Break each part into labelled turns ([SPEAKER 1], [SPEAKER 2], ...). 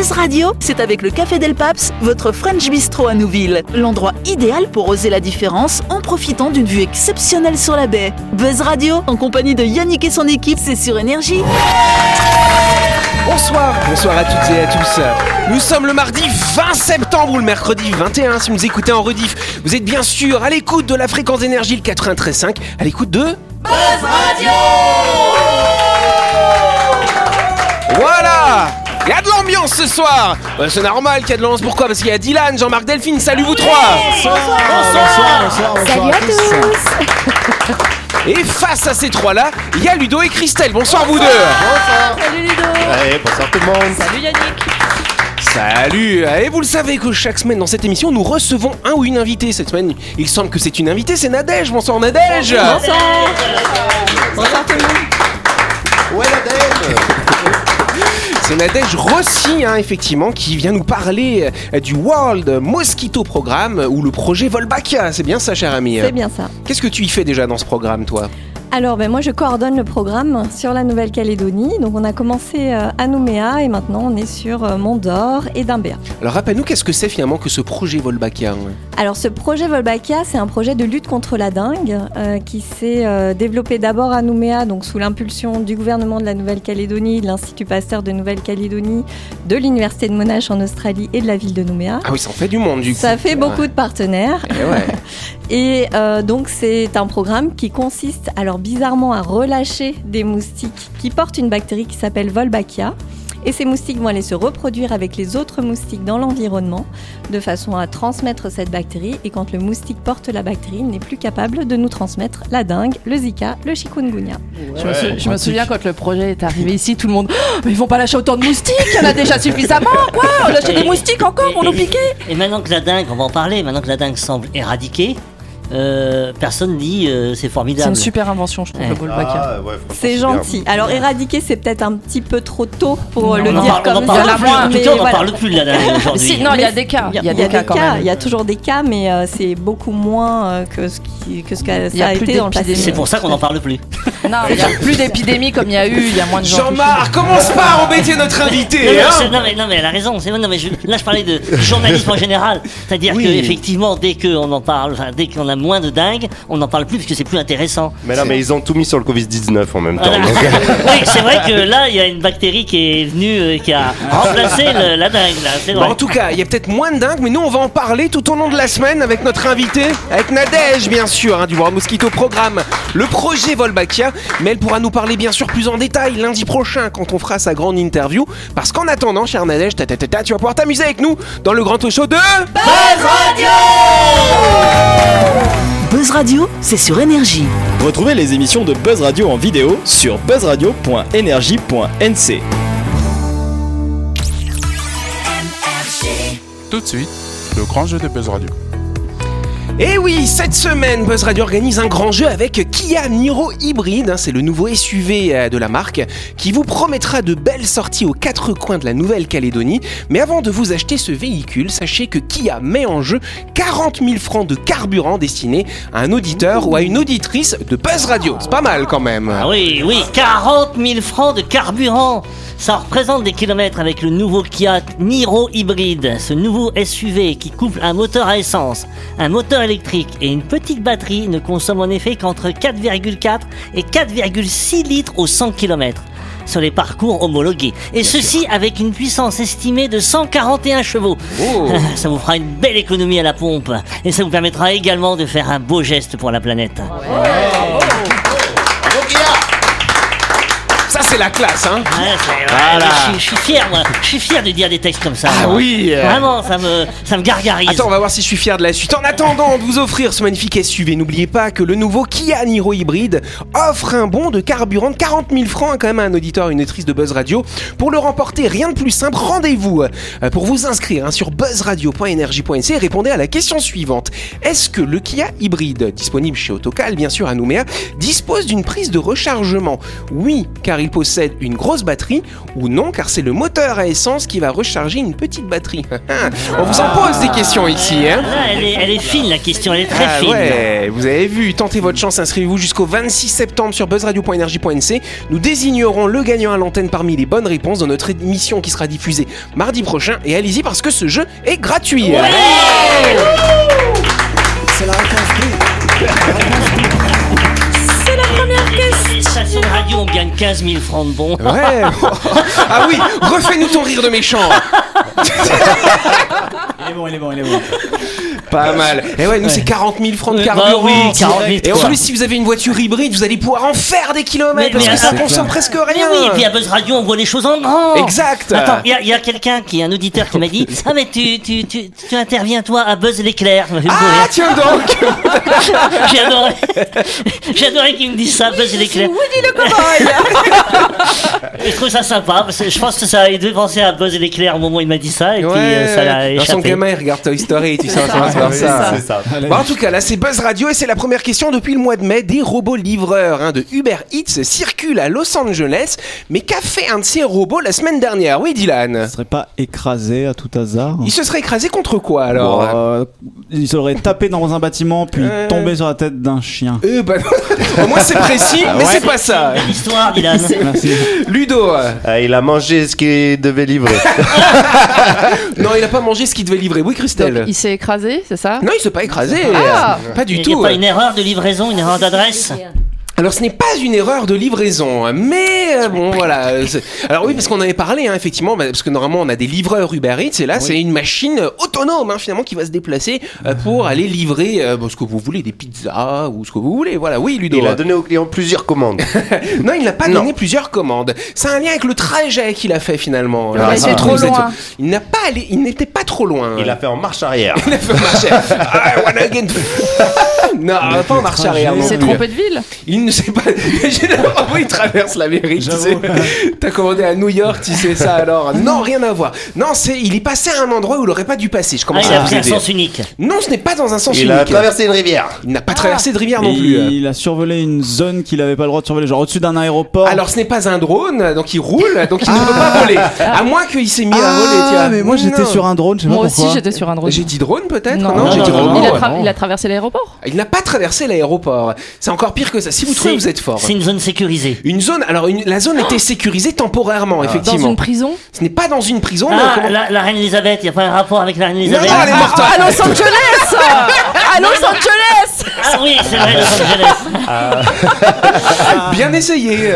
[SPEAKER 1] Buzz Radio, c'est avec le Café Del Paps, votre French Bistro à Nouville. L'endroit idéal pour oser la différence en profitant d'une vue exceptionnelle sur la baie. Buzz Radio, en compagnie de Yannick et son équipe, c'est sur Énergie.
[SPEAKER 2] Bonsoir, bonsoir à toutes et à tous. Nous sommes le mardi 20 septembre ou le mercredi 21 si vous nous écoutez en rediff. Vous êtes bien sûr à l'écoute de la fréquence d'énergie le 93.5, à l'écoute de Buzz Radio Voilà il y a de l'ambiance ce soir. Ouais, C'est normal qu'il y a de l'ambiance, pourquoi? Parce qu'il y a Dylan, Jean-Marc Delphine, salut vous trois.
[SPEAKER 3] Salut à tous.
[SPEAKER 2] Et face à ces trois-là, il y a Ludo et Christelle, bonsoir vous deux.
[SPEAKER 3] Salut Ludo.
[SPEAKER 4] Allez, bonsoir tout le monde.
[SPEAKER 3] Salut Yannick.
[SPEAKER 2] Salut. Et vous le savez que chaque semaine dans cette émission, nous recevons un ou une invitée. Cette semaine, il semble que c'est une invitée, c'est Nadège. Bonsoir Nadège.
[SPEAKER 3] Bonsoir Bonsoir tout le monde.
[SPEAKER 4] Ouais, la dame
[SPEAKER 2] C'est Nadège Rossi, hein, effectivement, qui vient nous parler euh, du World Mosquito Programme ou le projet Volbachia. C'est bien ça, cher ami
[SPEAKER 3] C'est bien ça.
[SPEAKER 2] Qu'est-ce que tu y fais déjà dans ce programme, toi?
[SPEAKER 3] Alors, ben, moi je coordonne le programme sur la Nouvelle-Calédonie. Donc on a commencé euh, à Nouméa et maintenant on est sur euh, Mont d'Or et Dimbéa.
[SPEAKER 2] Alors rappelle-nous, qu'est-ce que c'est finalement que ce projet Volbachia hein?
[SPEAKER 3] Alors ce projet Volbachia, c'est un projet de lutte contre la dengue euh, qui s'est euh, développé d'abord à Nouméa, donc sous l'impulsion du gouvernement de la Nouvelle-Calédonie, de l'Institut Pasteur de Nouvelle-Calédonie, de l'Université de Monash en Australie et de la ville de Nouméa.
[SPEAKER 2] Ah oui, ça en fait du monde, du coup.
[SPEAKER 3] Ça fait beaucoup de partenaires.
[SPEAKER 2] Eh ouais.
[SPEAKER 3] Et euh, donc c'est un programme qui consiste alors bizarrement à relâcher des moustiques qui portent une bactérie qui s'appelle Wolbachia. Et ces moustiques vont aller se reproduire avec les autres moustiques dans l'environnement de façon à transmettre cette bactérie. Et quand le moustique porte la bactérie, il n'est plus capable de nous transmettre la dengue, le zika, le chikungunya.
[SPEAKER 5] Je, me, sou- je me souviens quand le projet est arrivé ici, tout le monde Oh, mais ils vont pas lâcher autant de moustiques, il y en a déjà suffisamment, quoi On lâche des moustiques encore pour nous piquer
[SPEAKER 6] Et maintenant que la dingue, on va en parler, maintenant que la dingue semble éradiquée, euh, personne dit euh, c'est
[SPEAKER 5] C'est
[SPEAKER 6] formidable.
[SPEAKER 5] une super invention, je trouve,
[SPEAKER 6] Ouais.
[SPEAKER 5] le Wolbachia.
[SPEAKER 4] Ah, ouais,
[SPEAKER 3] C'est
[SPEAKER 4] bien.
[SPEAKER 3] gentil. Alors éradiquer, c'est peut-être un petit peu trop tôt pour
[SPEAKER 5] Non,
[SPEAKER 3] le
[SPEAKER 6] on en
[SPEAKER 3] dire
[SPEAKER 6] parle, on en
[SPEAKER 3] comme
[SPEAKER 6] parle
[SPEAKER 3] ça.
[SPEAKER 6] plus,
[SPEAKER 5] moins,
[SPEAKER 6] en tout
[SPEAKER 3] mais
[SPEAKER 6] cas, on n'en parle plus dingue aujourd'hui.
[SPEAKER 5] Si, non, il y a des cas, il y a des cas quand même.
[SPEAKER 3] il y a toujours des cas, mais euh, c'est beaucoup moins euh, que ce qui que ce
[SPEAKER 5] y
[SPEAKER 3] ça
[SPEAKER 5] a
[SPEAKER 3] été dans le passé.
[SPEAKER 6] C'est pour ça qu'on n'en parle plus.
[SPEAKER 5] Non, il y a plus d'épidémies comme il y a eu, il y a moins de gens.
[SPEAKER 2] Jean-Marc, commence pas à embêter notre
[SPEAKER 6] Non,
[SPEAKER 2] invité
[SPEAKER 6] mais,
[SPEAKER 2] hein
[SPEAKER 6] c'est- non, mais, non, mais elle a raison. C'est, non, mais je- là, je parlais de journalisme en général. C'est-à-dire
[SPEAKER 2] Oui.
[SPEAKER 6] que effectivement, dès qu'on en parle, dès qu'on a moins de dingue, on n'en parle plus parce que c'est plus intéressant.
[SPEAKER 4] Mais non, mais ils ont tout mis sur le Covid-19 en même temps.
[SPEAKER 6] Voilà.
[SPEAKER 4] donc, euh,
[SPEAKER 6] oui, c'est vrai que là, il y a une bactérie qui est venue, euh, qui a remplacé le- la dingue. Là,
[SPEAKER 2] Bon, en tout cas, il y a peut-être moins de dingue, mais nous on va en parler tout au long de la semaine avec notre invité, avec Nadège bien sûr, hein, du World Mosquito Programme, le projet Volbachia, mais elle pourra nous parler bien sûr plus en détail lundi prochain quand on fera sa grande interview, parce qu'en attendant, cher Nadège, ta, ta, ta, ta, tu vas pouvoir t'amuser avec nous dans le grand talk show de...
[SPEAKER 1] Buzz Radio, c'est sur Énergie.
[SPEAKER 7] Retrouvez les émissions de Buzz Radio en vidéo sur buzzradio.energie.nc.
[SPEAKER 8] Tout de suite, le grand jeu de Buzz Radio.
[SPEAKER 2] Et oui, cette semaine, Buzz Radio organise un grand jeu avec Kia Niro Hybrid. hein, c'est le nouveau SUV euh, de la marque qui vous promettra de belles sorties aux quatre coins de la Nouvelle-Calédonie. Mais avant de vous acheter ce véhicule, sachez que Kia met en jeu 40 000 francs de carburant destiné à un auditeur ou à une auditrice de Buzz Radio. C'est pas mal quand même.
[SPEAKER 6] Ah oui, oui, 40 000 francs de carburant. Ça représente des kilomètres avec le nouveau Kia Niro hybride, ce nouveau SUV qui couple un moteur à essence, un moteur et une petite batterie ne consomme en effet qu'entre 4,4 et 4,6 litres au 100 km sur les parcours homologués. Et ceci avec une puissance estimée de 141 chevaux. Ça vous fera une belle économie à la pompe et ça vous permettra également de faire un beau geste pour la planète.
[SPEAKER 2] Ça, c'est la classe, hein
[SPEAKER 6] Ouais, c'est- ouais,
[SPEAKER 2] Voilà.
[SPEAKER 6] je, suis- je suis fier, moi. Je suis fier de dire des textes comme ça.
[SPEAKER 2] Ah
[SPEAKER 6] moi.
[SPEAKER 2] oui
[SPEAKER 6] Vraiment, ça me, ça me gargarise.
[SPEAKER 2] Attends, on va voir si je suis fier de la suite. En attendant de vous offrir ce magnifique SUV, n'oubliez pas que le nouveau Kia Niro hybride offre un bon de carburant de 40 000 francs hein, quand même à un auditeur et une auditrice de Buzz Radio. Pour le remporter, rien de plus simple, rendez-vous euh, pour vous inscrire hein, sur buzzradio.energie.nc et répondez à la question suivante. Est-ce que le Kia hybride, disponible chez Autocal bien sûr à Nouméa, dispose d'une prise de rechargement? Oui, car il possède possède une grosse batterie ou non, car c'est le moteur à essence qui va recharger une petite batterie. On vous en pose des questions ici, hein
[SPEAKER 6] Là, elle est, elle est fine la question, elle est très
[SPEAKER 2] Ah
[SPEAKER 6] fine.
[SPEAKER 2] ouais, vous avez vu, tentez votre chance, inscrivez-vous jusqu'au 26 septembre sur buzzradio.energie.nc. Nous désignerons le gagnant à l'antenne parmi les bonnes réponses dans notre émission qui sera diffusée mardi prochain. Et allez-y parce que ce jeu est gratuit.
[SPEAKER 9] C'est la réponse B.
[SPEAKER 6] radio, on gagne 15 000 francs de bons.
[SPEAKER 2] Ouais. ah oui, refais-nous ton rire de méchant.
[SPEAKER 9] Il est bon, il est bon, il est bon.
[SPEAKER 2] Pas mal. Et ouais, nous c'est 40 000 francs de
[SPEAKER 6] Bah
[SPEAKER 2] carburant.
[SPEAKER 6] oui, 40 000
[SPEAKER 2] Et en plus, si vous avez une voiture hybride, vous allez pouvoir en faire des kilomètres
[SPEAKER 6] Mais-
[SPEAKER 2] parce
[SPEAKER 6] mais
[SPEAKER 2] que ça consomme presque
[SPEAKER 6] Mais
[SPEAKER 2] rien.
[SPEAKER 6] oui, et puis à Buzz Radio, on voit les choses en grand.
[SPEAKER 2] Exact.
[SPEAKER 6] Attends, il y a, quelqu'un qui est un auditeur qui m'a dit Ah, mais tu, tu, tu, tu interviens toi à Buzz l'éclair.
[SPEAKER 2] Ah tiens donc
[SPEAKER 6] J'ai adoré. J'ai adoré qu'il me dise ça, Buzz l'éclair.
[SPEAKER 5] Woody le cowboy
[SPEAKER 6] je trouve ça sympa parce que je pense que ça a aidé penser à Buzz l'éclair au moment où il m'a dit ça et puis euh, ça l'a
[SPEAKER 2] Dans son
[SPEAKER 6] échappé.
[SPEAKER 2] gamin, il regarde Toy Story, tu sais, ça.
[SPEAKER 4] Ça.
[SPEAKER 2] Bon, en tout cas, là, c'est Buzz Radio et c'est la première question depuis le mois de mai. Des robots livreurs hein, de Uber Eats circulent à Los Angeles. Mais qu'a fait un de ces robots la semaine dernière? Oui, Dylan
[SPEAKER 9] Il serait pas écrasé à tout hasard?
[SPEAKER 2] Il se serait écrasé contre quoi alors?
[SPEAKER 9] Bon, euh, Il serait tapé dans un bâtiment puis
[SPEAKER 2] Euh.
[SPEAKER 9] tombé sur la tête d'un chien.
[SPEAKER 2] Euh, bah, Au moins, c'est précis, mais c'est pas ça.
[SPEAKER 6] Belle histoire, Dylan.
[SPEAKER 9] Merci.
[SPEAKER 2] Ludo euh,
[SPEAKER 4] Ah, il a mangé ce qu'il devait livrer.
[SPEAKER 2] Non, il a pas mangé ce qu'il devait livrer. Oui, Christelle
[SPEAKER 5] Donc, il s'est écrasé, c'est ça
[SPEAKER 2] Non, il s'est pas écrasé.
[SPEAKER 5] Ah.
[SPEAKER 2] Pas du
[SPEAKER 6] Il n'y
[SPEAKER 2] tout.
[SPEAKER 6] a pas une erreur de livraison, une erreur d'adresse?
[SPEAKER 2] Alors ce n'est pas une erreur de livraison, mais euh, bon voilà. euh, Alors oui, parce qu'on avait parlé hein, effectivement, bah, parce que normalement on a des livreurs Uber Eats et là c'est une machine euh, autonome hein, finalement qui va se déplacer euh, pour aller livrer euh, ce que vous voulez, des pizzas ou ce que vous voulez. Voilà, oui Ludo.
[SPEAKER 4] Il a donné au client plusieurs commandes.
[SPEAKER 2] Non, il n'a pas
[SPEAKER 4] Non.
[SPEAKER 2] donné plusieurs commandes. C'est un lien avec le trajet qu'il a fait finalement.
[SPEAKER 4] Il
[SPEAKER 2] Ah,
[SPEAKER 5] trop loin.
[SPEAKER 2] Il n'a pas allé, il n'était pas trop loin.
[SPEAKER 4] Il a fait en marche arrière.
[SPEAKER 2] Il a fait marcher. I wanna get- non, pas en marche arrière.
[SPEAKER 5] Il s'est trompé de ville
[SPEAKER 2] Il ne sait pas. Généralement, il traverse l'Amérique, tu sais. T'as commandé à New York, tu sais ça alors. Non, rien à voir. Non, c'est. Il est passé à un endroit où il aurait pas dû passer. Je
[SPEAKER 6] Ah, il
[SPEAKER 2] à
[SPEAKER 6] a pris un sens unique.
[SPEAKER 2] Non, ce n'est pas dans un sens
[SPEAKER 4] Il
[SPEAKER 2] unique.
[SPEAKER 4] a traversé une rivière.
[SPEAKER 2] Il n'a pas traversé de rivière
[SPEAKER 9] Et
[SPEAKER 2] non plus.
[SPEAKER 9] il a survolé une zone qu'il avait pas le droit de survoler, genre au-dessus d'un aéroport.
[SPEAKER 2] Alors ce n'est pas un drone, donc il roule, donc il ne peut pas voler. À moins qu'il s'est mis à voler, tu vois.
[SPEAKER 9] ah, mais moi j'étais
[SPEAKER 2] Non.
[SPEAKER 9] sur un drone, je sais pas
[SPEAKER 5] Moi aussi, j'étais sur un drone.
[SPEAKER 2] J'ai dit drone peut-être
[SPEAKER 5] Non,
[SPEAKER 6] non,
[SPEAKER 2] j'ai
[SPEAKER 6] non,
[SPEAKER 2] dit
[SPEAKER 6] non,
[SPEAKER 5] il, tra- il a traversé l'aéroport
[SPEAKER 2] Il n'a pas traversé l'aéroport. C'est encore pire que ça. Si vous vous êtes fort.
[SPEAKER 6] C'est une zone sécurisée.
[SPEAKER 2] Une zone, alors une- la zone était sécurisée temporairement,
[SPEAKER 5] Dans
[SPEAKER 2] effectivement.
[SPEAKER 5] une prison
[SPEAKER 2] Ce n'est pas dans une prison, mais
[SPEAKER 6] Ah,
[SPEAKER 2] comment-
[SPEAKER 6] la, la reine Elisabeth, il n'y a pas un rapport avec la reine
[SPEAKER 2] Non,
[SPEAKER 6] Elisabeth
[SPEAKER 2] non, elle est morte.
[SPEAKER 5] À Los Angeles À Los Angeles
[SPEAKER 6] Ah oui, c'est vrai, Los Angeles.
[SPEAKER 2] Bien essayé.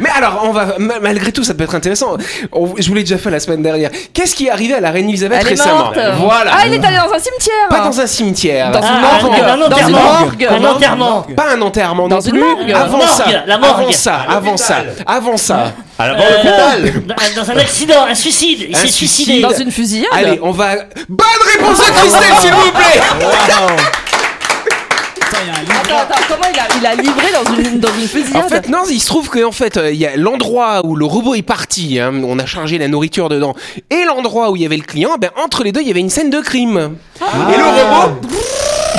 [SPEAKER 2] Mais alors, on va ma- malgré tout, ça peut être intéressant. On- je vous l'ai déjà fait la semaine dernière. Qu'est-ce qui est arrivé à la reine Elisabeth
[SPEAKER 5] Elle est
[SPEAKER 2] récemment
[SPEAKER 5] morte
[SPEAKER 2] Voilà.
[SPEAKER 5] Ah, il est allé dans un cimetière
[SPEAKER 2] Pas dans un cimetière.
[SPEAKER 5] Dans une
[SPEAKER 6] Ah,
[SPEAKER 5] morgue
[SPEAKER 6] un-
[SPEAKER 5] Dans une
[SPEAKER 6] enterrement.
[SPEAKER 5] morgue
[SPEAKER 6] Un enterrement.
[SPEAKER 2] Pas un enterrement
[SPEAKER 5] Dans
[SPEAKER 2] non
[SPEAKER 5] une
[SPEAKER 2] plus.
[SPEAKER 5] morgue.
[SPEAKER 2] Avant
[SPEAKER 6] La
[SPEAKER 2] ça,
[SPEAKER 6] morgue, la
[SPEAKER 2] avant
[SPEAKER 6] morgue.
[SPEAKER 2] ça, avant ça, avant ça.
[SPEAKER 4] À la
[SPEAKER 6] Euh,
[SPEAKER 4] l'hôpital.
[SPEAKER 6] dans un accident, un suicide. Il
[SPEAKER 2] Un
[SPEAKER 6] s'est
[SPEAKER 2] suicide.
[SPEAKER 6] suicidé.
[SPEAKER 5] Dans une fusillade
[SPEAKER 2] Allez, on va. Bonne réponse de Christelle, s'il vous plaît.
[SPEAKER 9] Putain, il y a un livre.
[SPEAKER 5] Attends, attends, comment il a, il a livré dans une, dans une fusillade
[SPEAKER 2] En fait, non, il se trouve qu'en fait, euh, il y a l'endroit où le robot est parti, hein, on a chargé la nourriture dedans, et l'endroit où il y avait le client, ben, entre les deux, il y avait une scène de crime. Et le robot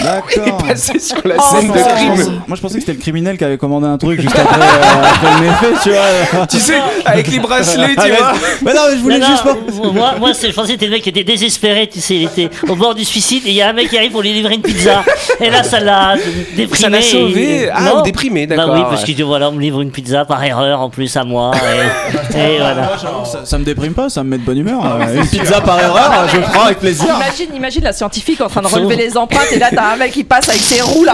[SPEAKER 2] est
[SPEAKER 9] D'accord.
[SPEAKER 2] passé sur la
[SPEAKER 5] Oh,
[SPEAKER 2] scène de crime.
[SPEAKER 9] Moi je pensais que c'était le criminel qui avait commandé un truc juste après, euh, après le méfait, tu vois.
[SPEAKER 2] Tu sais, avec les bracelets, tu
[SPEAKER 9] Ah,
[SPEAKER 2] vois.
[SPEAKER 9] Mais non, mais je voulais
[SPEAKER 6] Non, non,
[SPEAKER 9] juste pas.
[SPEAKER 6] Moi, moi je pensais que c'était le mec qui était désespéré, tu sais, il était au bord du suicide et il y a un mec qui arrive pour lui livrer une pizza. Et là, ça l'a déprimé.
[SPEAKER 2] Ça l'a sauvé.
[SPEAKER 6] et-
[SPEAKER 2] Ah,
[SPEAKER 6] Non.
[SPEAKER 2] ou déprimé,
[SPEAKER 6] Bah
[SPEAKER 2] d'accord.
[SPEAKER 6] oui, parce qu'il dit voilà, on me livre une pizza par erreur en plus à moi. Et, et voilà.
[SPEAKER 9] Ça, ça me déprime pas, ça me met de bonne humeur. Euh, Une pizza par erreur, je prends avec plaisir.
[SPEAKER 5] Imagine, imagine la scientifique en train de relever les empreintes et là t'as un mec qui passe avec ses roues là.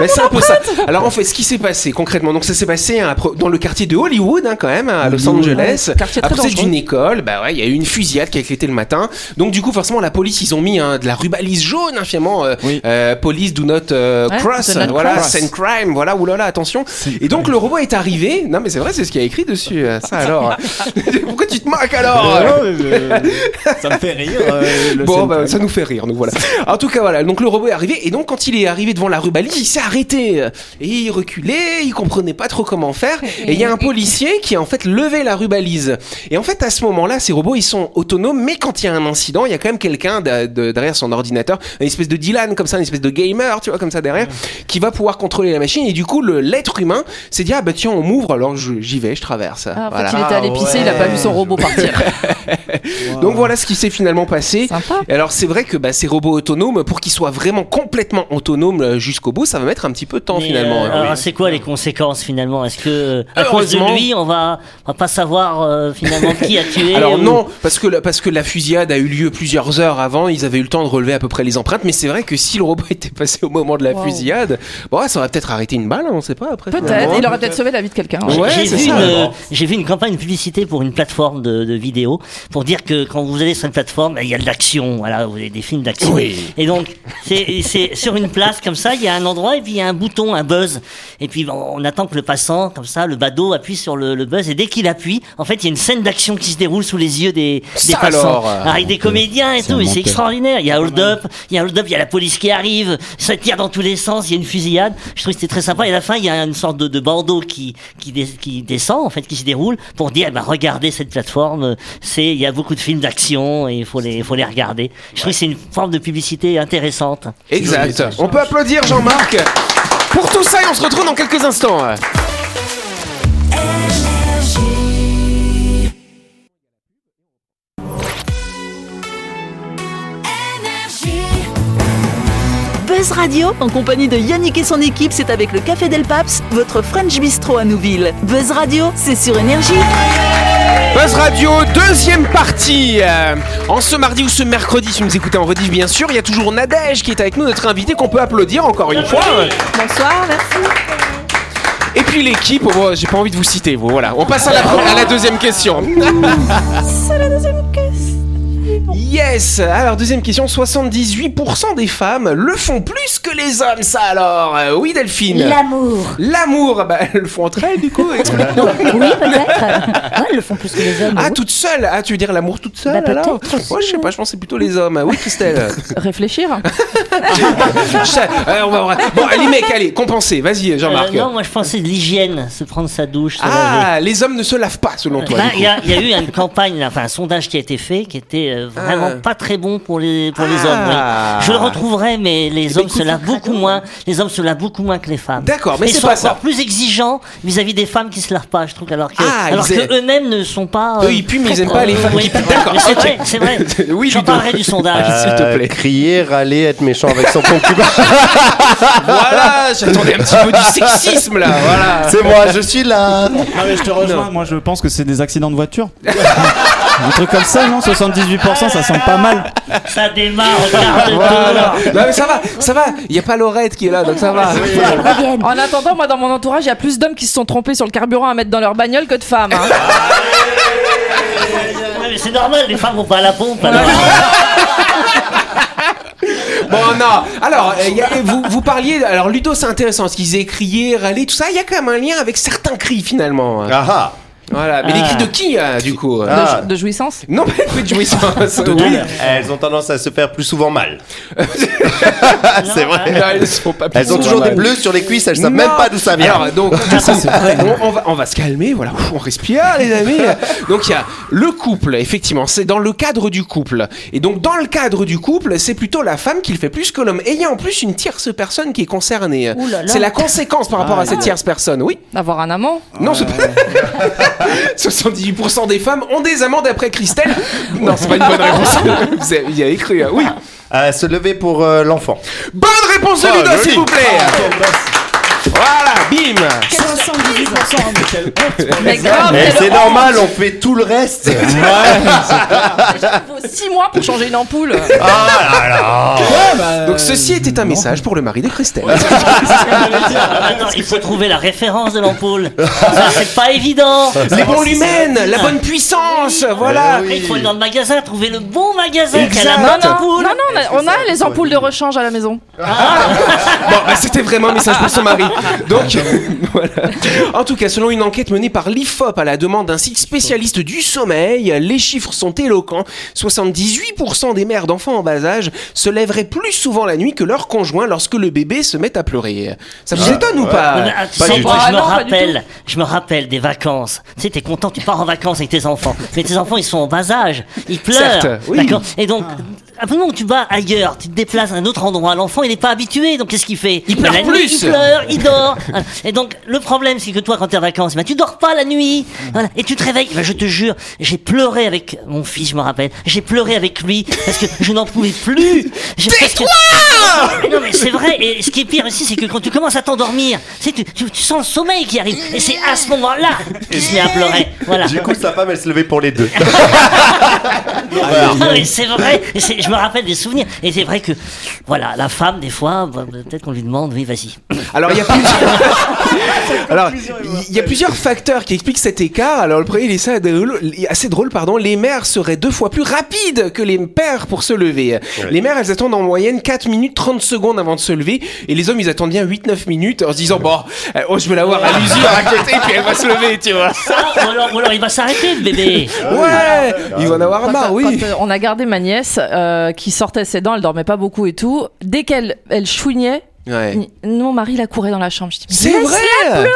[SPEAKER 2] Ben, c'est un peu ça. Alors en fait, ce qui s'est passé concrètement, donc ça s'est passé hein, dans le quartier de Hollywood, hein, quand même, à Los Angeles.
[SPEAKER 5] Ouais, quartier très
[SPEAKER 2] Après d'une école, bah ouais, il y a eu une fusillade qui a éclaté le matin. Donc du coup, forcément, la police, ils ont mis hein, de la rubalise jaune, hein, finalement. euh,
[SPEAKER 9] Oui.
[SPEAKER 2] euh, police do not euh,
[SPEAKER 5] Ouais,
[SPEAKER 2] cross,
[SPEAKER 5] do not
[SPEAKER 2] voilà,
[SPEAKER 5] cross.
[SPEAKER 2] send crime, voilà, oulala, attention. Et donc le robot est arrivé. Non mais c'est vrai, c'est ce qu'il y a écrit dessus. euh, Ça alors. Pourquoi tu te moques alors
[SPEAKER 9] Euh, Ça me fait rire. euh, le
[SPEAKER 2] Bon, bah, ça nous fait rire, nous voilà. En tout cas, voilà. Donc, donc le robot est arrivé et donc quand il est arrivé devant la rue balise, il s'est arrêté et il reculait, il comprenait pas trop comment faire et il y a un policier qui a en fait levé la rue balise. Et en fait à ce moment-là, ces robots ils sont autonomes, mais quand il y a un incident, il y a quand même quelqu'un de- de- derrière son ordinateur, une espèce de Dylan comme ça, une espèce de gamer, tu vois comme ça derrière, qui va pouvoir contrôler la machine et du coup le l'être humain s'est dit ah bah tiens on m'ouvre alors j'y vais, je traverse.
[SPEAKER 5] Ah, en
[SPEAKER 2] Voilà.
[SPEAKER 5] fait, il était allé pisser, il a pas vu son robot partir.
[SPEAKER 2] Donc voilà ce qui s'est finalement passé.
[SPEAKER 5] Sympa.
[SPEAKER 2] Alors c'est vrai que bah, ces robots autonomes, pour qu'ils soient vraiment complètement autonomes euh, jusqu'au bout, ça va mettre un petit peu de temps
[SPEAKER 6] Mais,
[SPEAKER 2] finalement.
[SPEAKER 6] euh,
[SPEAKER 2] hein.
[SPEAKER 6] alors, c'est quoi les conséquences finalement? Est-ce que euh, à cause de lui, on va, on va pas savoir euh, finalement qui a tué
[SPEAKER 2] Alors
[SPEAKER 6] ou-
[SPEAKER 2] non, parce que, la- parce que la fusillade a eu lieu plusieurs heures avant, ils avaient eu le temps de relever à peu près les empreintes, mais c'est vrai que si le robot était passé au moment de la
[SPEAKER 5] Wow.
[SPEAKER 2] fusillade, bon, ouais, ça aurait peut-être arrêté une balle, hein, on sait pas après.
[SPEAKER 5] Peut-être, il aurait peut-être sauvé la vie de quelqu'un.
[SPEAKER 6] J'ai-
[SPEAKER 2] Ouais,
[SPEAKER 6] j'ai
[SPEAKER 2] c'est
[SPEAKER 6] vu,
[SPEAKER 2] ça.
[SPEAKER 6] une, euh, j'ai vu une campagne publicité pour une plateforme de, de vidéos pour dire que quand vous allez sur une plateforme, il y a de l'action, voilà, vous avez des films d'action.
[SPEAKER 2] Oui.
[SPEAKER 6] Et donc, c'est, c'est sur une place comme ça, il y a un endroit et puis il y a un bouton, un buzz. Et puis on, on attend que le passant, comme ça, le badaud appuie sur le, le buzz et dès qu'il appuie, en fait, il y a une scène d'action qui se déroule sous les yeux des, des
[SPEAKER 2] Ça
[SPEAKER 6] passants.
[SPEAKER 2] alors.
[SPEAKER 6] avec des comédiens et tout, et c'est extraordinaire. Il y a hold up, il y a hold up, il y a la police qui arrive, ça tire dans tous les sens, il y a une fusillade. Je trouve que c'était très sympa. Et à la fin, il y a une sorte de, de bandeau qui, qui, dé- qui descend, en fait, qui se déroule pour dire, bah, regardez cette plateforme. C'est, il y a beaucoup de films d'action et il faut les, il faut les regarder. Je trouve que c'est une forme de publicité intéressante.
[SPEAKER 2] Exact. On peut applaudir Jean-Marc pour tout ça et on se retrouve dans quelques instants.
[SPEAKER 1] Buzz Radio, en compagnie de Yannick et son équipe, c'est avec le Café Del Paps, votre French Bistro à Nouville. Buzz Radio, c'est sur Énergie.
[SPEAKER 2] Buzz Radio, deuxième partie. Euh, en ce mardi ou ce mercredi, si vous nous écoutez en rediff, bien sûr, il y a toujours Nadège qui est avec nous, notre invité qu'on peut applaudir encore une fois.
[SPEAKER 3] Bonsoir, merci.
[SPEAKER 2] Et puis l'équipe, bon, j'ai pas envie de vous citer, vous, voilà. On passe à la, à la deuxième question.
[SPEAKER 3] C'est la deuxième question.
[SPEAKER 2] Yes Alors, deuxième question, 78% des femmes le font plus que les hommes, ça alors Euh, Oui, Delphine
[SPEAKER 10] L'amour.
[SPEAKER 2] L'amour, bah, elles le font entre elles, du coup, explique-nous.
[SPEAKER 10] Oui, peut-être. Ouais, ils le font plus que les hommes.
[SPEAKER 2] Ah,
[SPEAKER 10] oui.
[SPEAKER 2] toute seule Ah, tu veux dire l'amour toute seule,
[SPEAKER 10] Bah,
[SPEAKER 2] alors
[SPEAKER 10] peut-être aussi,
[SPEAKER 2] Moi, je sais pas, je c'est plutôt les hommes. Oui, Christelle
[SPEAKER 5] Réfléchir.
[SPEAKER 2] Je euh, on va voir. Bon, allez, mec, allez, compensez, vas-y, Jean-Marc.
[SPEAKER 6] Euh, non, moi je pensais de l'hygiène, se prendre sa douche, se laver.
[SPEAKER 2] ah, les hommes ne se lavent pas, selon toi.
[SPEAKER 6] Ben,
[SPEAKER 2] du coup.
[SPEAKER 6] Il y, a- il y a eu une campagne, enfin un sondage qui a été fait, qui était euh, vraiment
[SPEAKER 2] Ah.
[SPEAKER 6] pas très bon pour les pour les
[SPEAKER 2] Ah.
[SPEAKER 6] hommes. oui. Je le retrouverai, mais les
[SPEAKER 2] ben,
[SPEAKER 6] hommes se
[SPEAKER 2] écoute,
[SPEAKER 6] lavent beaucoup moins. Les hommes se lavent beaucoup moins que les femmes.
[SPEAKER 2] D'accord, mais
[SPEAKER 6] Et
[SPEAKER 2] c'est
[SPEAKER 6] sont
[SPEAKER 2] pas
[SPEAKER 6] encore
[SPEAKER 2] ça.
[SPEAKER 6] plus exigeants vis-à-vis des femmes qui se lavent pas, je trouve, alors que
[SPEAKER 2] Ah,
[SPEAKER 6] alors que
[SPEAKER 2] aiment-
[SPEAKER 6] eux-mêmes ne sont pas.
[SPEAKER 2] Eux, ils puent, mais ils aiment pas les femmes
[SPEAKER 6] oui.
[SPEAKER 2] qui puent. D'accord,
[SPEAKER 6] C'est vrai, c'est vrai.
[SPEAKER 2] Oui,
[SPEAKER 6] J'en parlerai du sondage.
[SPEAKER 2] S'il te
[SPEAKER 4] Euh,
[SPEAKER 2] plaît.
[SPEAKER 4] crier, râler, être méchant avec son concubin.
[SPEAKER 2] Voilà, j'attendais un petit peu du sexisme, là, voilà.
[SPEAKER 4] C'est moi, je suis là.
[SPEAKER 9] Non mais je te rejoins, moi je pense que c'est des accidents de voiture. Un truc comme ça, non 78%, ça sent pas mal.
[SPEAKER 6] Ça démarre, regarde
[SPEAKER 2] Voilà. Non, mais ça va, ça va. Il y a pas Laurette qui est là, donc ça va.
[SPEAKER 5] En attendant, moi dans mon entourage, il y a plus d'hommes qui se sont trompés sur le carburant à mettre dans leur bagnole que de femmes. hein.
[SPEAKER 6] Ouais, mais C'est normal, les femmes vont pas à la pompe. alors.
[SPEAKER 2] Bon, non. Alors, euh, il y a- vous, vous parliez. Alors, Ludo, c'est intéressant. Ce qu'ils disaient crier, râler, tout ça. Il y a quand même un lien avec certains cris, finalement.
[SPEAKER 4] Ah ah.
[SPEAKER 2] Voilà. Mais les
[SPEAKER 6] Ah.
[SPEAKER 2] cris de qui, euh, du coup euh
[SPEAKER 4] Ah.
[SPEAKER 5] De, jouissance?
[SPEAKER 2] Non, pas de jouissance. Oui.
[SPEAKER 4] Elles ont tendance à se faire plus souvent mal. c'est vrai.
[SPEAKER 2] Non, elles sont pas plus
[SPEAKER 4] Elles ont toujours des bleus sur les cuisses, elles savent
[SPEAKER 2] Non.
[SPEAKER 4] même pas d'où ça vient.
[SPEAKER 2] Alors, donc, du coup, on, on va, on va se calmer, voilà, on respire, les amis. Donc, il y a le couple, effectivement, c'est dans le cadre du couple. Et donc, dans le cadre du couple, c'est plutôt la femme qui le fait plus que l'homme. Et il y a en plus une tierce personne qui est concernée.
[SPEAKER 10] Ouh là là.
[SPEAKER 2] C'est la conséquence par rapport à cette tierce personne, oui.
[SPEAKER 5] D'avoir un amant.
[SPEAKER 2] Non, c'est pas. 78% des femmes ont des amants d'après Christelle. Non, c'est pas une bonne réponse. Vous avez, y avez cru, hein. oui.
[SPEAKER 4] Se lever pour euh, l'enfant.
[SPEAKER 2] Bonne réponse de
[SPEAKER 4] Oh,
[SPEAKER 2] Ludo, s'il vous plaît. Voilà, bim.
[SPEAKER 5] Mais grave,
[SPEAKER 4] Mais
[SPEAKER 5] quelle
[SPEAKER 4] c'est
[SPEAKER 5] honte.
[SPEAKER 4] normal, on fait tout le reste.
[SPEAKER 5] Il faut 6 mois pour changer une ampoule.
[SPEAKER 4] Ah là là.
[SPEAKER 2] Donc ceci était un message pour le mari de Christelle.
[SPEAKER 6] Attends, il faut trouver la référence de l'ampoule. Ça, c'est pas évident.
[SPEAKER 2] Les bons lumens, la bonne puissance, voilà.
[SPEAKER 6] Après, il faut aller dans le magasin, trouver le bon magasin qui a la bonne
[SPEAKER 5] Non, non,
[SPEAKER 6] ampoule.
[SPEAKER 5] non, on a, on a les ampoules de rechange à la maison.
[SPEAKER 2] Bon, bah, c'était vraiment un message pour son mari. Donc, voilà. En tout cas, selon une enquête menée par l'IFOP à la demande d'un site spécialiste du sommeil, les chiffres sont éloquents. 78% des mères d'enfants en bas âge se lèveraient plus souvent la nuit que leur conjoint lorsque le bébé se met à pleurer. Ça vous
[SPEAKER 4] Ah,
[SPEAKER 2] étonne ou pas
[SPEAKER 6] ah, tu
[SPEAKER 4] Pas du
[SPEAKER 6] moi,
[SPEAKER 4] tout.
[SPEAKER 6] je
[SPEAKER 5] Ah
[SPEAKER 6] me
[SPEAKER 5] non,
[SPEAKER 6] rappelle, je me rappelle des vacances. Tu sais, t'es content, tu pars en vacances avec tes enfants. Mais tes enfants, ils sont en bas âge, ils pleurent.
[SPEAKER 2] Certes, oui.
[SPEAKER 6] D'accord. Et donc, à moment où tu vas ailleurs, tu te déplaces à un autre endroit, l'enfant, il n'est pas habitué. Donc, qu'est-ce qu'il fait
[SPEAKER 2] Il pleure plus.
[SPEAKER 6] il pleure, il dort. Voilà. Et donc, le problème, c'est que toi, quand t'es en vacances, ben, tu dors pas la nuit. Voilà. Et tu te réveilles. Ben, je te jure, j'ai pleuré avec mon fils, je me rappelle. J'ai pleuré avec lui parce que je n'en pouvais plus. J'ai presque- mais non mais c'est vrai et ce qui est pire aussi c'est que quand tu commences à t'endormir tu, tu sens le sommeil qui arrive et c'est à ce moment-là qu'il se met à pleurer voilà
[SPEAKER 4] Du coup, sa femme, elle se levait pour les deux.
[SPEAKER 6] mais c'est vrai et je me rappelle des souvenirs. Et c'est vrai que voilà la femme des fois bah, peut-être qu'on lui demande oui vas-y.
[SPEAKER 2] Alors il y a plusieurs... Alors il y a plusieurs facteurs qui expliquent cet écart. Alors le premier il est drôle- assez drôle pardon. Les mères seraient deux fois plus rapides que les pères pour se lever. Les mères elles attendent en moyenne 4 minutes 30 secondes avant de se lever. Et les hommes ils attendent bien 8-9 minutes en se disant bon euh, oh je vais la voir à l'usure à côté puis elle va se lever tu vois.
[SPEAKER 6] Ça, ou, alors, ou alors il va s'arrêter le bébé.
[SPEAKER 2] Ouais ils vont en avoir marre oui.
[SPEAKER 5] quand, euh, on a gardé ma nièce euh, qui sortait ses dents, elle dormait pas beaucoup et tout. Dès qu'elle elle chouignait,
[SPEAKER 2] Ouais.
[SPEAKER 5] ni- mon mari la courait dans la chambre. Je dis, mais
[SPEAKER 2] C'est
[SPEAKER 5] laisse-la
[SPEAKER 2] vrai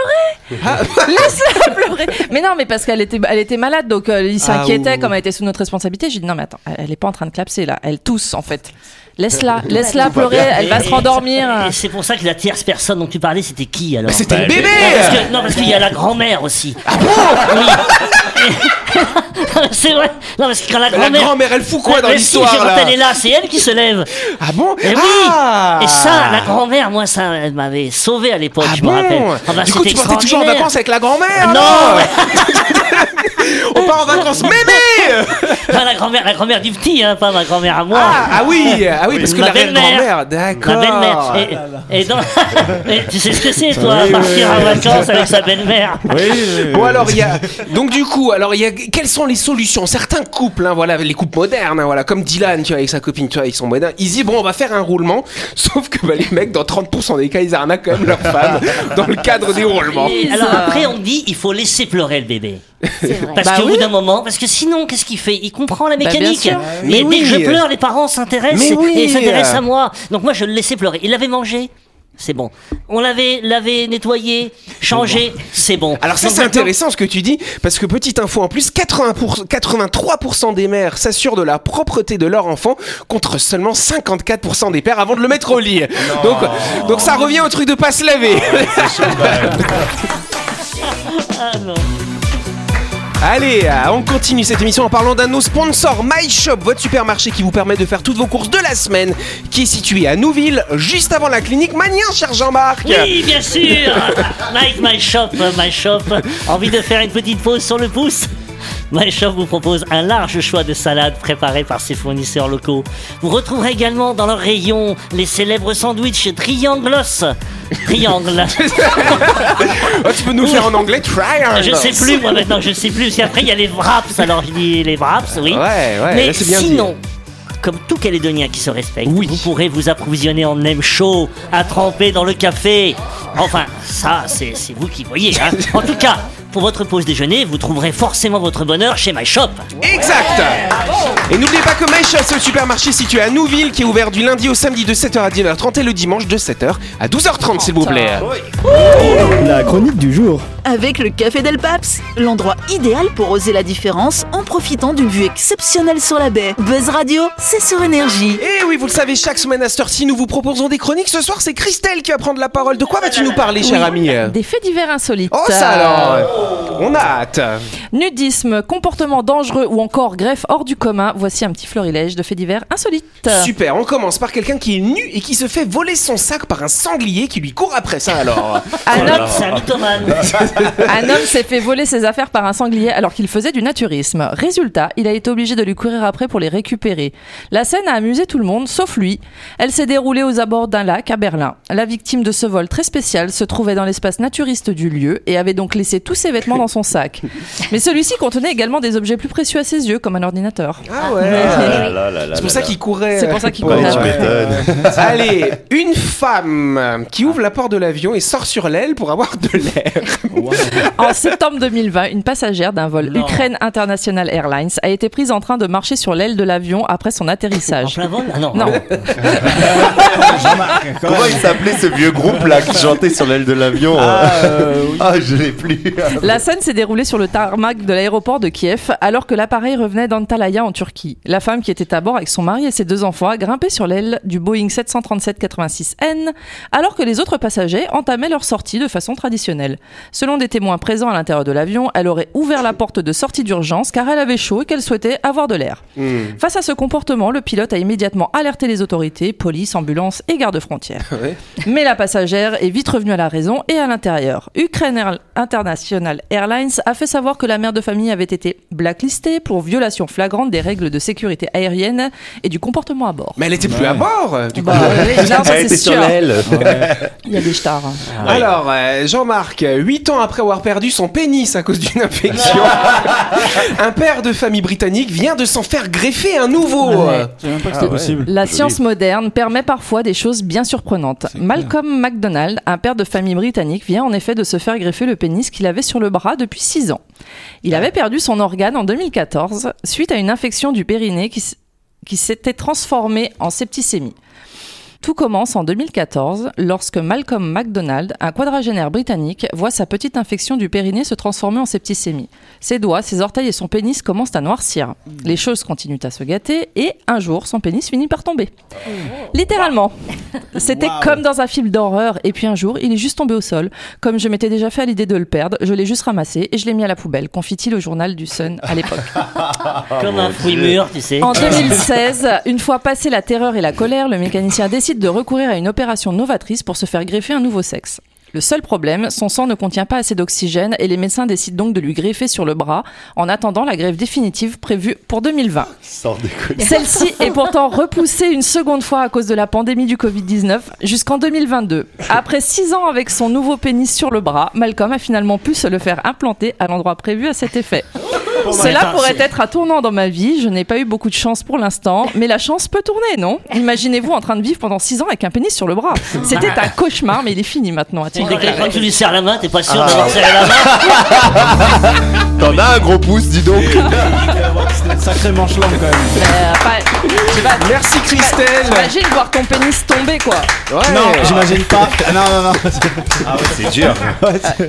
[SPEAKER 2] Ah,
[SPEAKER 5] Laisse-la pleurer. Mais non, mais parce qu'elle était, elle était malade, donc euh, il s'inquiétait
[SPEAKER 2] Ah, ouh.
[SPEAKER 5] comme elle était sous notre responsabilité. J'ai dit non, mais attends, elle est pas en train de clapser là, elle tousse en fait. Laisse-la, laisse-la
[SPEAKER 4] Tout va
[SPEAKER 5] pleurer,
[SPEAKER 4] bien.
[SPEAKER 5] elle va
[SPEAKER 6] Et-
[SPEAKER 5] se rendormir.
[SPEAKER 6] et c'est pour ça que la tierce personne dont tu parlais c'était qui alors
[SPEAKER 2] C'était
[SPEAKER 4] Bah,
[SPEAKER 2] le bébé
[SPEAKER 6] Non, parce que- non, parce qu'il y a la grand-mère aussi. Ah bon Oui. c'est vrai. Non, parce que quand la
[SPEAKER 2] La
[SPEAKER 6] grand-mère.
[SPEAKER 2] grand-mère elle fout quoi
[SPEAKER 6] Ah,
[SPEAKER 2] dans
[SPEAKER 6] si,
[SPEAKER 2] l'histoire là
[SPEAKER 6] rappelle, elle est là, c'est elle qui se lève.
[SPEAKER 2] Ah bon
[SPEAKER 6] Et oui.
[SPEAKER 2] Ah
[SPEAKER 6] Et ça, la grand-mère, moi, ça, elle m'avait sauvé à l'époque,
[SPEAKER 2] Ah
[SPEAKER 6] je
[SPEAKER 2] bon
[SPEAKER 6] me rappelle. Ah bah,
[SPEAKER 2] Du coup, tu partais toujours en vacances avec la grand-mère
[SPEAKER 6] Non.
[SPEAKER 2] On part en vacances mémé
[SPEAKER 6] Pas la grand-mère, la grand-mère du petit, hein, pas ma grand-mère à moi.
[SPEAKER 2] ah, ah oui, ah oui, parce que
[SPEAKER 6] Ma
[SPEAKER 2] la
[SPEAKER 6] belle-mère.
[SPEAKER 2] grand-mère, d'accord.
[SPEAKER 6] Ma belle-mère. Et, et dans- et tu sais ce que c'est, toi,
[SPEAKER 2] Oui,
[SPEAKER 6] partir
[SPEAKER 2] oui.
[SPEAKER 6] en vacances avec sa belle-mère.
[SPEAKER 2] Bon alors il y a donc du coup alors il y a quelles sont les solutions? Certains couples hein, voilà les couples modernes hein, voilà comme Dylan tu vois avec sa copine tu vois ils sont modernes ils disent bon on va faire un roulement sauf que bah, les mecs dans 30% des cas ils arnaquent quand même leur femme dans le cadre des roulements
[SPEAKER 6] Et alors après, on dit il faut laisser pleurer le bébé. Parce
[SPEAKER 5] Bah
[SPEAKER 6] qu'au
[SPEAKER 5] oui.
[SPEAKER 6] bout d'un moment, parce que sinon, qu'est-ce qu'il fait? Il comprend la
[SPEAKER 5] Bah,
[SPEAKER 6] mécanique.
[SPEAKER 5] sûr.
[SPEAKER 6] Mais,
[SPEAKER 2] Mais
[SPEAKER 6] dès que je
[SPEAKER 2] oui.
[SPEAKER 6] pleure, les parents s'intéressent
[SPEAKER 2] oui.
[SPEAKER 6] et s'intéressent à moi. Donc moi, je le laissais pleurer. Il l'avait mangé. C'est bon. On l'avait lavé, nettoyé, changé. C'est bon.
[SPEAKER 2] alors ça c'est intéressant ce que tu dis parce que petite info en plus 80 83% des mères s'assurent de la propreté de leur enfant contre seulement 54% des pères avant de le mettre au lit donc donc ça revient au truc de pas se laver
[SPEAKER 6] Ah, non.
[SPEAKER 2] Allez, euh, on continue cette émission en parlant d'un de nos sponsors, MyShop, votre supermarché qui vous permet de faire toutes vos courses de la semaine, qui est situé à Nouville, juste avant la clinique Manien, cher Jean-Marc.
[SPEAKER 6] Oui, bien sûr Like My Shop, My Shop. Envie de faire une petite pause sur le pouce? My Shop vous propose un large choix de salades préparées par ses fournisseurs locaux. Vous retrouverez également dans leur rayon les célèbres sandwichs Trianglos. Triangle.
[SPEAKER 2] Oh, tu peux nous faire en anglais, triangle.
[SPEAKER 6] Je sais plus moi maintenant, je sais plus. Parce qu'après il y a les wraps, alors je dis les wraps, oui.
[SPEAKER 2] Ouais, ouais,
[SPEAKER 6] Mais
[SPEAKER 2] là, dit.
[SPEAKER 6] sinon, comme tout Calédonien qui se respecte,
[SPEAKER 2] Oui.
[SPEAKER 6] vous pourrez vous approvisionner en nem chaud à tremper dans le café. Enfin, ça, c'est c'est vous qui voyez. Hein. En tout cas, pour votre pause déjeuner, vous trouverez forcément votre bonheur chez My Shop.
[SPEAKER 2] Exact Et n'oubliez pas que MyShop, c'est le supermarché situé à Nouville, qui est ouvert du lundi au samedi de 7h à 19h30 et le dimanche de 7h à 12h30, s'il vous plaît.
[SPEAKER 9] La chronique du jour.
[SPEAKER 1] Avec le Café Del Paps, l'endroit idéal pour oser la différence en profitant d'une vue exceptionnelle sur la baie. Buzz Radio, c'est sur énergie.
[SPEAKER 2] Et oui, vous le savez, chaque semaine à cette heure-ci, nous vous proposons des chroniques. Ce soir, c'est Christelle qui va prendre la parole. De quoi vas-tu nous parler, cher ami?
[SPEAKER 5] Des faits divers insolites.
[SPEAKER 2] Oh, ça alors On a hâte
[SPEAKER 5] Nudisme, comportement dangereux ou encore greffe hors du commun. Voici un petit florilège de faits divers insolites.
[SPEAKER 2] Super, on commence par quelqu'un qui est nu et qui se fait voler son sac par un sanglier qui lui court après ça alors.
[SPEAKER 5] Un homme,
[SPEAKER 6] C'est un mythomane.
[SPEAKER 5] Un homme s'est fait voler ses affaires par un sanglier alors qu'il faisait du naturisme. Résultat, il a été obligé de lui courir après pour les récupérer. La scène a amusé tout le monde, sauf lui. Elle s'est déroulée aux abords d'un lac à Berlin. La victime de ce vol très spécial se trouvait dans l'espace naturiste du lieu et avait donc laissé tous ses vêtements dans son sac. Mais celui-ci contenait également des objets plus précieux à ses yeux, comme un ordinateur.
[SPEAKER 2] Ah ouais.
[SPEAKER 4] Ah
[SPEAKER 2] C'est pour ça qu'il courait.
[SPEAKER 5] C'est pour ça qu'il
[SPEAKER 2] Ouais,
[SPEAKER 5] courait.
[SPEAKER 2] Allez, une femme qui ouvre la porte de l'avion et sort sur l'aile pour avoir de l'air.
[SPEAKER 5] En septembre 2020, une passagère d'un vol
[SPEAKER 6] Non.
[SPEAKER 5] Ukraine International Airlines a été prise en train de marcher sur l'aile de l'avion après son
[SPEAKER 6] En
[SPEAKER 5] atterrissage.
[SPEAKER 6] plein vol? Ah non.
[SPEAKER 5] Non.
[SPEAKER 4] Comment il s'appelait ce vieux groupe là qui chantait sur l'aile de l'avion
[SPEAKER 9] Ah,
[SPEAKER 4] euh
[SPEAKER 9] euh, oui.
[SPEAKER 4] Ah, je l'ai plus.
[SPEAKER 5] La scène s'est déroulée sur le tarmac de l'aéroport de Kiev alors que l'appareil revenait d'Antalya en Turquie. La femme qui était à bord avec son mari et ses deux enfants a grimpé sur l'aile du Boeing 737-86N alors que les autres passagers entamaient leur sortie de façon traditionnelle. Selon des témoins présents à l'intérieur de l'avion, elle aurait ouvert la porte de sortie d'urgence car elle avait chaud et qu'elle souhaitait avoir de l'air. Face à ce comportement, le pilote a immédiatement alerté les autorités, police, ambulance et gardes-frontières.
[SPEAKER 2] Ouais.
[SPEAKER 5] Mais la passagère est vite revenue à la raison et à l'intérieur. Ukraine Air- Airlines a fait savoir que la mère de famille avait été blacklistée pour violation flagrante des règles de sécurité aérienne et du comportement à bord.
[SPEAKER 2] Mais elle était plus à bord. euh, Du coup.
[SPEAKER 5] Bah, ça,
[SPEAKER 4] Elle sur l'aile.
[SPEAKER 5] Il y a des stars.
[SPEAKER 2] Alors, euh, Jean-Marc, 8 ans après avoir perdu son pénis à cause d'une infection, un père de famille britannique vient de s'en faire greffer un nouveau.
[SPEAKER 5] Ouais.
[SPEAKER 9] Je savais même pas que c'était possible.
[SPEAKER 5] La
[SPEAKER 4] Joli.
[SPEAKER 5] science moderne permet parfois des choses bien surprenantes. Malcolm MacDonald, un père de famille britannique, vient en effet de se faire greffer le pénis qu'il avait sur le bras depuis 6 ans. Il avait perdu son organe en 2014 suite à une infection du périnée qui, s'était transformée en septicémie. Tout commence en 2014 lorsque Malcolm MacDonald, un quadragénaire britannique, voit sa petite infection du périnée se transformer en septicémie. Ses doigts, ses orteils et son pénis commencent à noircir. Les choses continuent à se gâter et un jour, son pénis finit par tomber. Littéralement. C'était comme dans un film d'horreur et puis un jour, il est juste tombé au sol. Comme je m'étais déjà fait à l'idée de le perdre, je l'ai juste ramassé et je l'ai mis à la poubelle, confie-t-il au journal du Sun à l'époque.
[SPEAKER 6] Comme un fruit mûr, tu sais.
[SPEAKER 5] En 2016, une fois passé la terreur et la colère, le mécanicien décide de recourir à une opération novatrice pour se faire greffer un nouveau sexe. Le seul problème, son sang ne contient pas assez d'oxygène et les médecins décident donc de lui greffer sur le bras en attendant la greffe définitive prévue pour 2020.
[SPEAKER 4] Sans déconner.
[SPEAKER 5] Celle-ci est pourtant repoussée une seconde fois à cause de la pandémie du Covid-19 jusqu'en 2022. Après six ans avec son nouveau pénis sur le bras, Malcolm a finalement pu se le faire implanter à l'endroit prévu à cet effet. Cela
[SPEAKER 6] Attends,
[SPEAKER 5] pourrait être un tournant dans ma vie. Je n'ai pas eu beaucoup de chance pour l'instant, mais la chance peut tourner, non? Imaginez-vous en train de vivre pendant six ans avec un pénis sur le bras. C'était un cauchemar, mais il est fini maintenant.
[SPEAKER 6] Quand tu lui serres la main, t'es pas sûr
[SPEAKER 4] Ah.
[SPEAKER 6] d'avoir serré la main.
[SPEAKER 4] T'en as un gros pouce, dis donc.
[SPEAKER 9] Sacré manche longue quand même.
[SPEAKER 5] Euh,
[SPEAKER 2] Merci Christelle.
[SPEAKER 5] T'imagines voir ton pénis tomber, quoi.
[SPEAKER 2] Ouais.
[SPEAKER 9] Non, j'imagine pas. Ah, Non, non, non.
[SPEAKER 4] Ah ouais, c'est dur.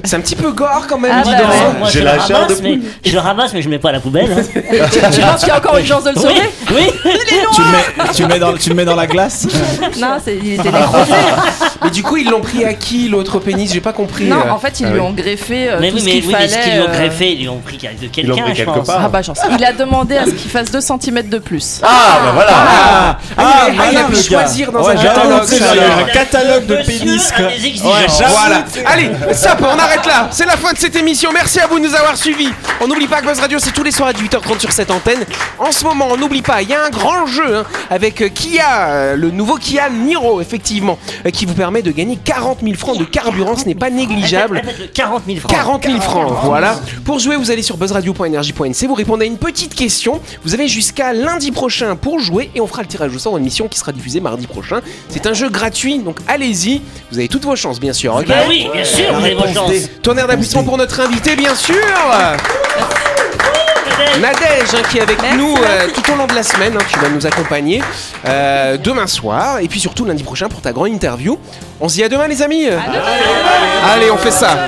[SPEAKER 2] C'est un petit peu gore quand même,
[SPEAKER 5] Ah
[SPEAKER 2] dis
[SPEAKER 5] bah
[SPEAKER 2] donc.
[SPEAKER 4] J'ai la chair de
[SPEAKER 6] mais je le ramasse, mais je mets pas à la poubelle. hein.
[SPEAKER 5] Tu penses qu'il y a encore une chance de le sauver
[SPEAKER 6] oui.
[SPEAKER 9] Tu le mets, tu le mets dans, tu le mets dans la glace.
[SPEAKER 5] Non, c'est- il était nécrosé.
[SPEAKER 2] Mais du coup, ils l'ont pris à qui l'autre pénis J'ai pas compris.
[SPEAKER 5] Non,
[SPEAKER 2] euh.
[SPEAKER 5] en fait, ils
[SPEAKER 4] Ah
[SPEAKER 5] lui
[SPEAKER 4] oui.
[SPEAKER 5] ont greffé euh,
[SPEAKER 6] Mais
[SPEAKER 5] tout
[SPEAKER 6] oui,
[SPEAKER 5] ce
[SPEAKER 6] mais
[SPEAKER 5] qu'il
[SPEAKER 6] oui, mais
[SPEAKER 5] fallait.
[SPEAKER 6] ce qu'ils lui ont
[SPEAKER 5] euh,
[SPEAKER 6] greffé, ils lui ont pris de
[SPEAKER 4] l'ont
[SPEAKER 6] quelqu'un,
[SPEAKER 4] pris
[SPEAKER 6] je
[SPEAKER 4] quelque
[SPEAKER 6] pense.
[SPEAKER 4] part.
[SPEAKER 5] Ah bah j'en sais. Il a demandé à ce qu'il fasse 2 cm de plus.
[SPEAKER 4] Ah, bah voilà.
[SPEAKER 2] Ah, il a- ah, il a
[SPEAKER 9] malin,
[SPEAKER 2] pu
[SPEAKER 9] le gars.
[SPEAKER 2] choisir dans
[SPEAKER 9] Ouais,
[SPEAKER 2] un
[SPEAKER 9] j'avoue,
[SPEAKER 2] catalogue.
[SPEAKER 9] tu sais,
[SPEAKER 2] ça,
[SPEAKER 9] il y a
[SPEAKER 2] alors.
[SPEAKER 9] un catalogue de
[SPEAKER 6] Monsieur
[SPEAKER 9] pénis.
[SPEAKER 6] a
[SPEAKER 9] quoi.
[SPEAKER 6] des exigences.
[SPEAKER 9] Ouais, j'avoue.
[SPEAKER 2] Voilà. Allez, stop, on arrête là. C'est la fin de cette émission. Merci à vous de nous avoir suivis. On n'oublie pas que Buzz Radio, c'est tous les soirs à 18h30 sur cette antenne. En ce moment, on n'oublie pas, il y a un grand jeu hein, avec euh, Kia, euh, le nouveau Kia Niro, effectivement, euh, qui vous permet de gagner 40 000 francs de carburant. Ce n'est pas négligeable.
[SPEAKER 6] Répète-le, 40 000 francs.
[SPEAKER 2] 40 000 francs, voilà. Pour jouer, vous allez sur buzzradio.energie.nc, vous répondez à une petite question. Vous avez jusqu'à lundi prochain pour jouer et on fera le tirage au sort dans l'émission qui sera diffusée mardi prochain. C'est un jeu gratuit, donc allez-y. Vous avez toutes vos chances, bien sûr. ok
[SPEAKER 6] Bah oui, bien sûr, vous avez vos chances.
[SPEAKER 2] Tonnerre d'applaudissements pour notre invité, bien sûr Nadège hein, qui est avec
[SPEAKER 5] Merci,
[SPEAKER 2] nous euh,
[SPEAKER 5] merci.
[SPEAKER 2] tout au long de la semaine, hein, tu vas nous accompagner euh, demain soir et puis surtout lundi prochain pour ta grande interview. On se dit à demain les amis Allez, on fait ça